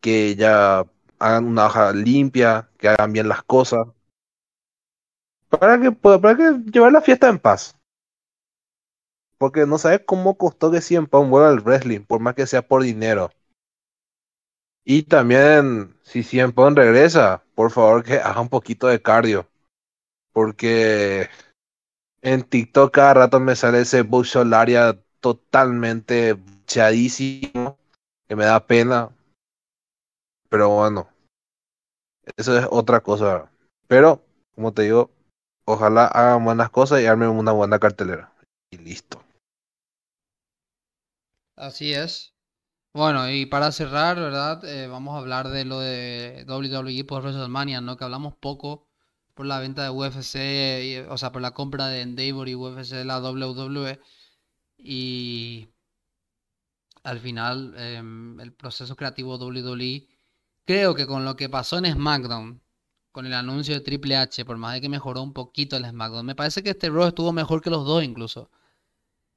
A: que ya hagan una hoja limpia, que hagan bien las cosas. Para que, para que llevar la fiesta en paz. Porque no sabes cómo costó que siempre un vuelo al wrestling, por más que sea por dinero. Y también, si siempre regresa, por favor que haga un poquito de cardio. Porque en TikTok cada rato me sale ese Bush Solaria totalmente chadísimo, que me da pena. Pero bueno, eso es otra cosa. Pero, como te digo, ojalá hagan buenas cosas y armen una buena cartelera. Y listo.
B: Así es. Bueno, y para cerrar, ¿verdad? Eh, vamos a hablar de lo de WWE por WrestleMania, ¿no? Que hablamos poco por la venta de UFC, o sea, por la compra de Endeavor y UFC de la WWE. Y al final, em, el proceso creativo WWE, creo que con lo que pasó en SmackDown, con el anuncio de Triple H, por más de que mejoró un poquito el SmackDown, me parece que este Raw estuvo mejor que los dos incluso.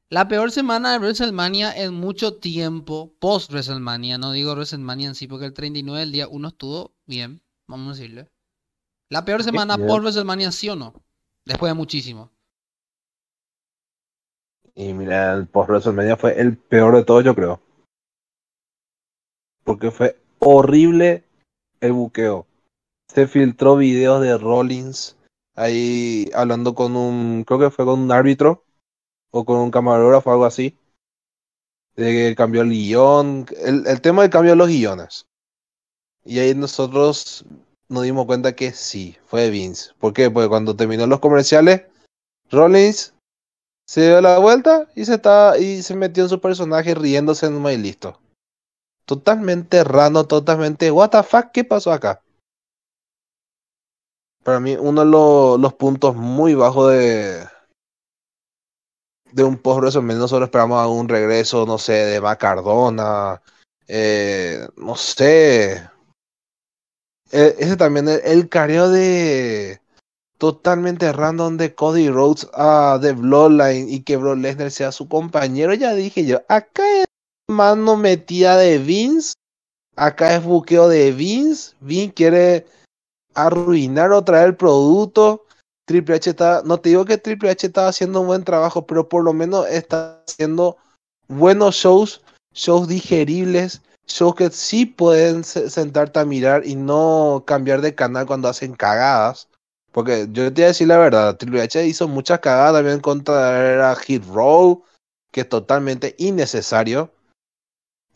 B: La peor semana de WrestleMania en mucho tiempo, post WrestleMania, no digo WrestleMania en sí, porque el 39 del día uno estuvo bien, vamos a decirle. La peor semana por WrestleMania, ¿sí o no? Después de muchísimo.
A: Y mira, el post WrestleMania fue el peor de todos, yo creo. Porque fue horrible el buqueo. Se filtró videos de Rollins ahí hablando con un, creo que fue con un árbitro o con un camarógrafo algo así. De que cambió el guion. El, el tema del cambio de los guiones. Y ahí nosotros nos dimos cuenta que sí, fue Vince. ¿Por qué? Porque cuando terminó los comerciales, Rollins se dio la vuelta y se está y se metió en su personaje riéndose en y listo. Totalmente raro, totalmente what the fuck, ¿qué pasó acá? para mí uno de los, puntos muy bajos de, de un post WrestleMania. Nosotros esperamos un regreso, no sé, de Macardona, eh, no sé. E- ese también, el, el careo de totalmente random de Cody Rhodes a The Bloodline y que Brock Lesnar sea su compañero. Ya dije yo, acá es mano metida de Vince, acá es buqueo de Vince. Vince quiere arruinar o traer el producto. Triple H está, no te digo que Triple H está haciendo un buen trabajo, pero por lo menos está haciendo buenos shows, shows digeribles, shows que sí pueden se- sentarte a mirar y no cambiar de canal cuando hacen cagadas. Porque yo te voy a decir la verdad, Triple H hizo muchas cagadas también contra a Hit Row, que es totalmente innecesario.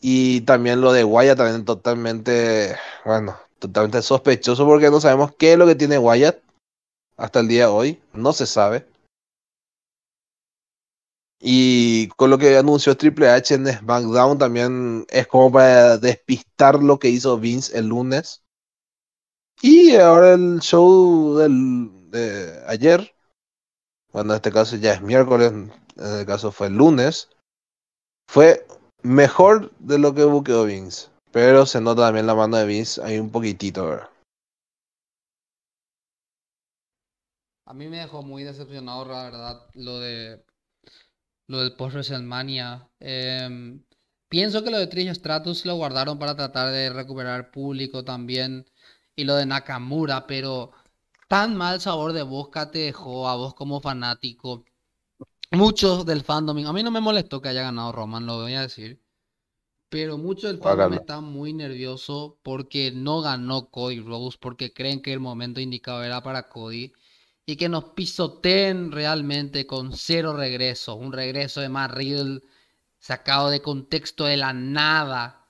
A: Y también lo de Wyatt también totalmente, bueno, totalmente sospechoso porque no sabemos qué es lo que tiene Wyatt hasta el día de hoy, no se sabe. Y con lo que anunció Triple H en SmackDown también es como para despistar lo que hizo Vince el lunes. Y ahora el show del, de ayer, bueno, en este caso ya es miércoles, en el caso fue el lunes, fue mejor de lo que buqueó Vince. Pero se nota también la mano de Vince ahí un poquitito, ¿verdad?
B: A mí me dejó muy decepcionado, la verdad, lo de lo del post WrestleMania. Em, pienso que lo de Trish Stratus lo guardaron para tratar de recuperar público también. Y lo de Nakamura, pero tan mal sabor de boca te dejó a vos como fanático. Muchos del fandom, a mí no me molestó que haya ganado Roman, lo voy a decir. Pero muchos del fandom están muy nerviosos porque no ganó Cody Rhodes, porque creen que el momento indicado era para Cody. Y que nos pisoteen realmente con cero regreso. Un regreso de Matt Riddle sacado de contexto de la nada.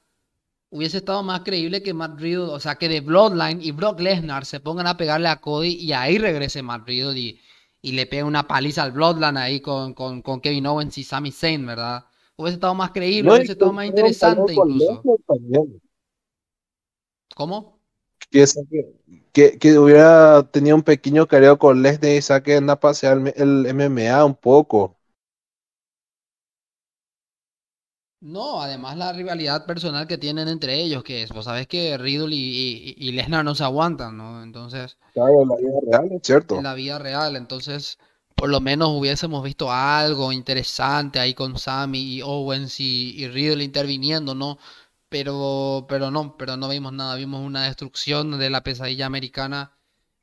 B: Hubiese estado más creíble que Matt Riddle, o sea, que de Bloodline y Brock Lesnar se pongan a pegarle a Cody y ahí regrese Matt Riddle y, y le pegue una paliza al Bloodline ahí con, con, con Kevin Owens y Sami Zayn, ¿verdad? Hubiese estado más creíble,
A: No,
B: hubiese estado más interesante incluso. ¿Cómo?
A: Que, que, que hubiera tenido un pequeño careo con Lesnar y saque a pasear el, el MMA un poco.
B: No, además la rivalidad personal que tienen entre ellos, que es, vos sabés que Riddle y, y, y Lesnar no se aguantan, ¿no? Entonces,
A: Claro, en la vida real, es
B: en
A: cierto.
B: la vida real, entonces, por lo menos hubiésemos visto algo interesante ahí con Sami y Owens y, y Riddle interviniendo, ¿no? Pero, pero no, pero no vimos nada, vimos una destrucción de la pesadilla americana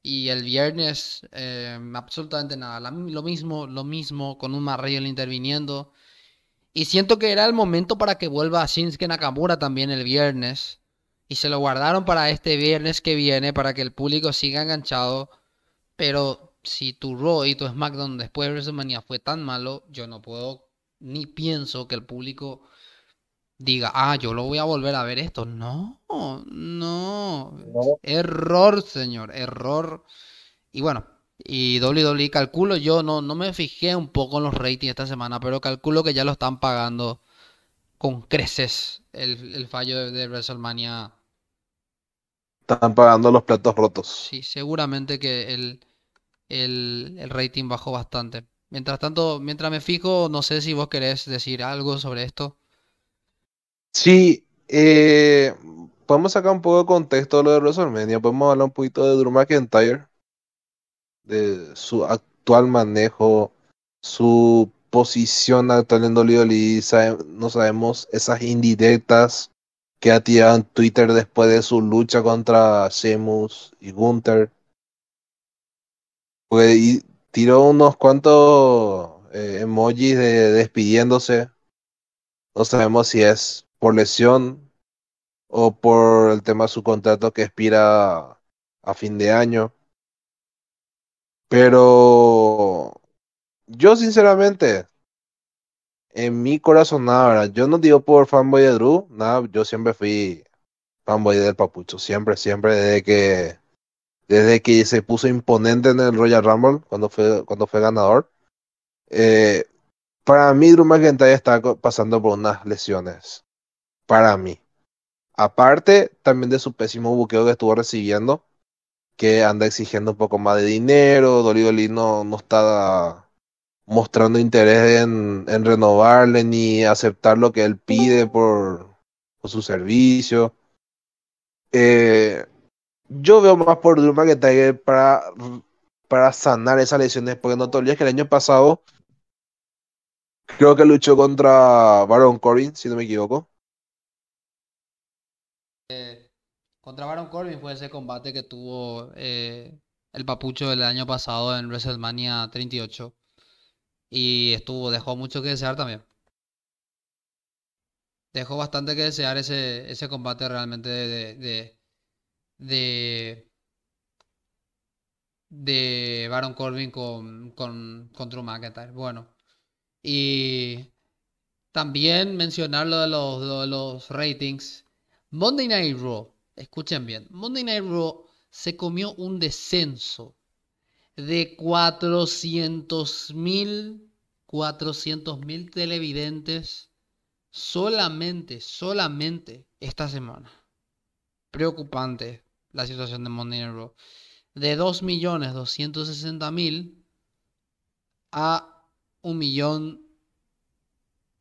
B: y el viernes eh, absolutamente nada, lo mismo, lo mismo con un Riddle interviniendo. Y siento que era el momento para que vuelva Shinsuke Nakamura también el viernes. Y se lo guardaron para este viernes que viene, para que el público siga enganchado. Pero si tu Raw y tu SmackDown después de WrestleMania fue tan malo, yo no puedo ni pienso que el público diga, ah, yo lo voy a volver a ver esto. No, no.
A: No.
B: Error, señor, error. Y bueno, y WWE calculo yo, no, no me fijé un poco en los ratings esta semana, pero calculo que ya lo están pagando con creces el, el fallo de, de WrestleMania.
A: Están pagando los platos rotos.
B: Sí, seguramente que el, el, el rating bajó bastante. Mientras tanto, mientras me fijo, no sé si vos querés decir algo sobre esto.
A: Sí, eh, podemos sacar un poco de contexto de lo de WrestleMania. Podemos hablar un poquito de Drew McIntyre, de su actual manejo, su posición actual en WWE. No sabemos esas indirectas que ha tirado en Twitter después de su lucha contra Sheamus y Gunther. Y tiró unos cuantos eh, emojis de despidiéndose. No sabemos si es por lesión o por el tema de su contrato que expira a fin de año. Pero yo sinceramente, en mi corazón, nada. Yo no digo por fanboy de Drew, nada, yo siempre fui fanboy del Papucho, siempre, siempre, desde que, desde que se puso imponente en el Royal Rumble, cuando fue, cuando fue ganador. Eh, para mí, Drew McIntyre está pasando por unas lesiones. Para mí. Aparte también de su pésimo buqueo que estuvo recibiendo. que anda exigiendo un poco más de dinero, Dolly no, no está mostrando interés en, en, renovarle ni aceptar lo que él pide por, por su servicio. Eh, yo veo más por Drew McIntyre para, para sanar esas lesiones, porque no te olvides que el año pasado creo que luchó contra Baron Corbin, si no me equivoco.
B: Eh, contra Baron Corbin fue ese combate que tuvo eh, el papucho del año pasado en WrestleMania 38. Y estuvo, dejó mucho que desear también. Dejó bastante que desear ese, ese combate realmente de, de, de, Baron Corbin con, con, Drew McIntyre. Bueno, y también mencionar lo de los, lo de los ratings. Monday Night Raw, escuchen bien, Monday Night Raw se comió un descenso de 400 mil 400 mil televidentes solamente, solamente esta semana. Preocupante la situación de Monday Night Raw. De 2 millones 260 mil a 1 millón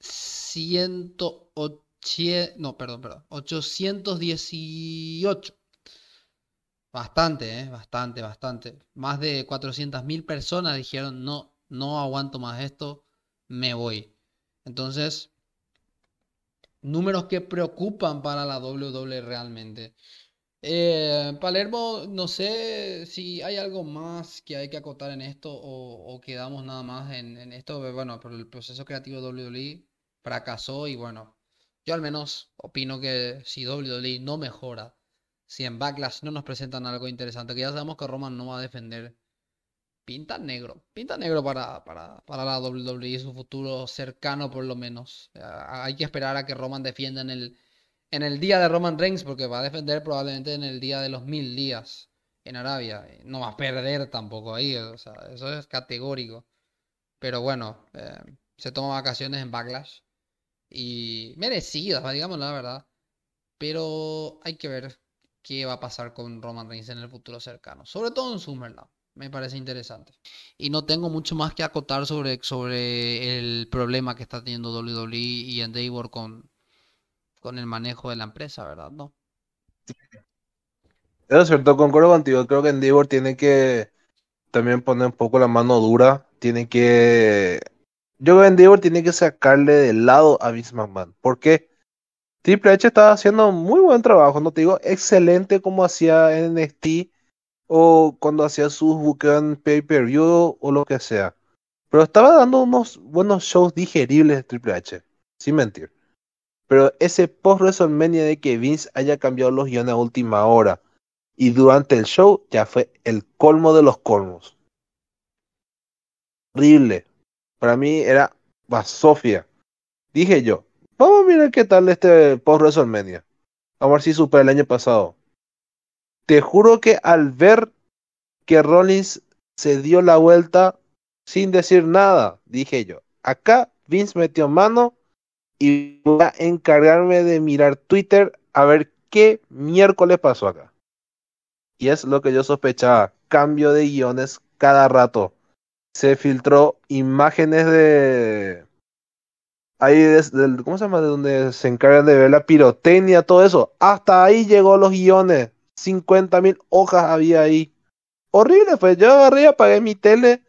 B: 108 no, perdón, perdón, 818 Bastante, ¿eh? Bastante, bastante. Más de 400.000 personas dijeron, no, no aguanto más esto, me voy. Entonces, números que preocupan para la WWE realmente. Eh, Palermo, no sé si hay algo más que hay que acotar en esto o, quedamos nada más en, en, esto. Bueno, pero el proceso creativo de WWE fracasó y bueno, yo al menos opino que si WWE no mejora si en Backlash no nos presentan algo interesante, que ya sabemos que Roman no va a defender, pinta negro. Pinta negro para, para, para la WWE, su futuro cercano por lo menos. hay que esperar a que Roman defienda en el, en el día de Roman Reigns, porque va a defender probablemente en el día de los mil días en Arabia. No va a perder tampoco ahí, o sea, eso es categórico. Pero bueno, eh, se toma vacaciones en Backlash. Y merecidas, digamos la verdad. Pero hay que ver qué va a pasar con Roman Reigns en el futuro cercano. Sobre todo en SummerSlam. Me parece interesante. Y no tengo mucho más que acotar sobre, sobre el problema que está teniendo WWE y Endeavor con, con el manejo de la empresa, ¿verdad? No.
A: Es cierto, concuerdo contigo. Creo que Endeavor tiene que también poner un poco la mano dura. Tiene que. Yo creo que Endeavor tiene que sacarle de lado a Vince McMahon. ¿Por qué? Triple H estaba haciendo muy buen trabajo, no te digo excelente como hacía en NXT o cuando hacía sus buqueos en pay-per-view o lo que sea. Pero estaba dando unos buenos shows digeribles de Triple H, sin mentir. Pero ese post WrestleMania de que Vince haya cambiado los guiones a última hora y durante el show ya fue el colmo de los colmos. Horrible. Para mí era Sofía. Dije yo, Vamos a mirar qué tal este post WrestleMania. Vamos a ver si supera el año pasado. Te juro que al ver que Rollins se dio la vuelta sin decir nada, dije yo, acá Vince metió mano y voy a encargarme de mirar Twitter a ver qué miércoles pasó acá. Y es lo que yo sospechaba, cambio de guiones cada rato. Se filtró imágenes de ahí desde, ¿cómo se llama? De donde se encargan de ver la pirotecnia, todo eso. Hasta ahí llegó los guiones. 50 mil hojas había ahí. Horrible, pues yo agarré, apagué mi tele,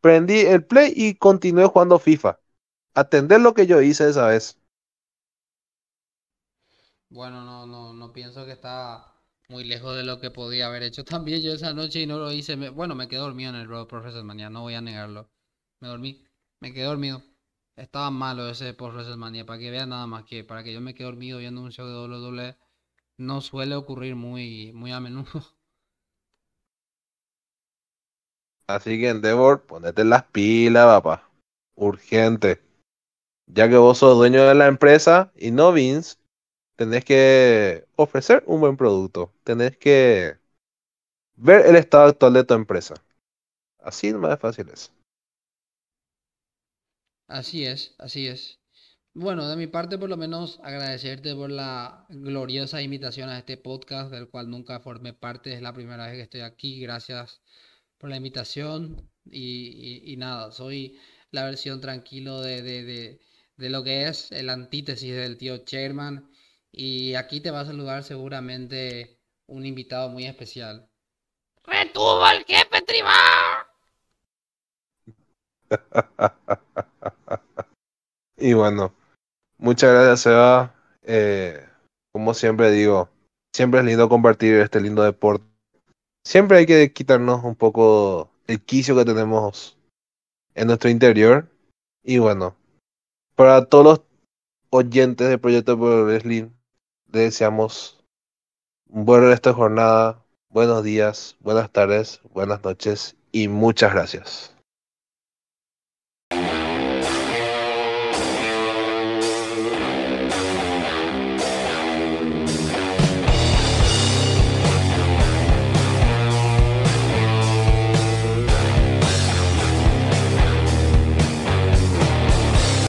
A: prendí el play y continué jugando FIFA. Atender lo que yo hice esa vez.
B: Bueno, no, no, no pienso que está muy lejos de lo que podía haber hecho también yo esa noche y no lo hice. bueno, me quedé dormido en el Road Professor mañana, no voy a negarlo. Me dormí, me quedé dormido. Estaba malo ese post WrestleMania, para que vean nada más que para que yo me quede dormido viendo un show de WWE, no suele ocurrir muy, muy a menudo.
A: Así que Endeavor, ponete las pilas, papá. Urgente. Ya que vos sos dueño de la empresa y no Vince, tenés que ofrecer un buen producto. Tenés que ver el estado actual de tu empresa. Así más fácil es.
B: Así es, así es. Bueno, de mi parte, por lo menos agradecerte por la gloriosa invitación a este podcast, del cual nunca formé parte, es la primera vez que estoy aquí. Gracias por la invitación y, y- nada, soy la versión tranquilo de, de, de, de lo que es el antítesis del tío Chairman y aquí te va a saludar seguramente un invitado muy especial. ¡Retuvo el jefe tribal!
A: Y bueno, muchas gracias, Seba. Eh, como siempre digo, siempre es lindo compartir este lindo deporte. Siempre hay que quitarnos un poco el quicio que tenemos en nuestro interior. Y bueno, para todos los oyentes de Proyecto Pro Wrestling, les deseamos un buen resto de jornada, buenos días, buenas tardes, buenas noches y muchas gracias.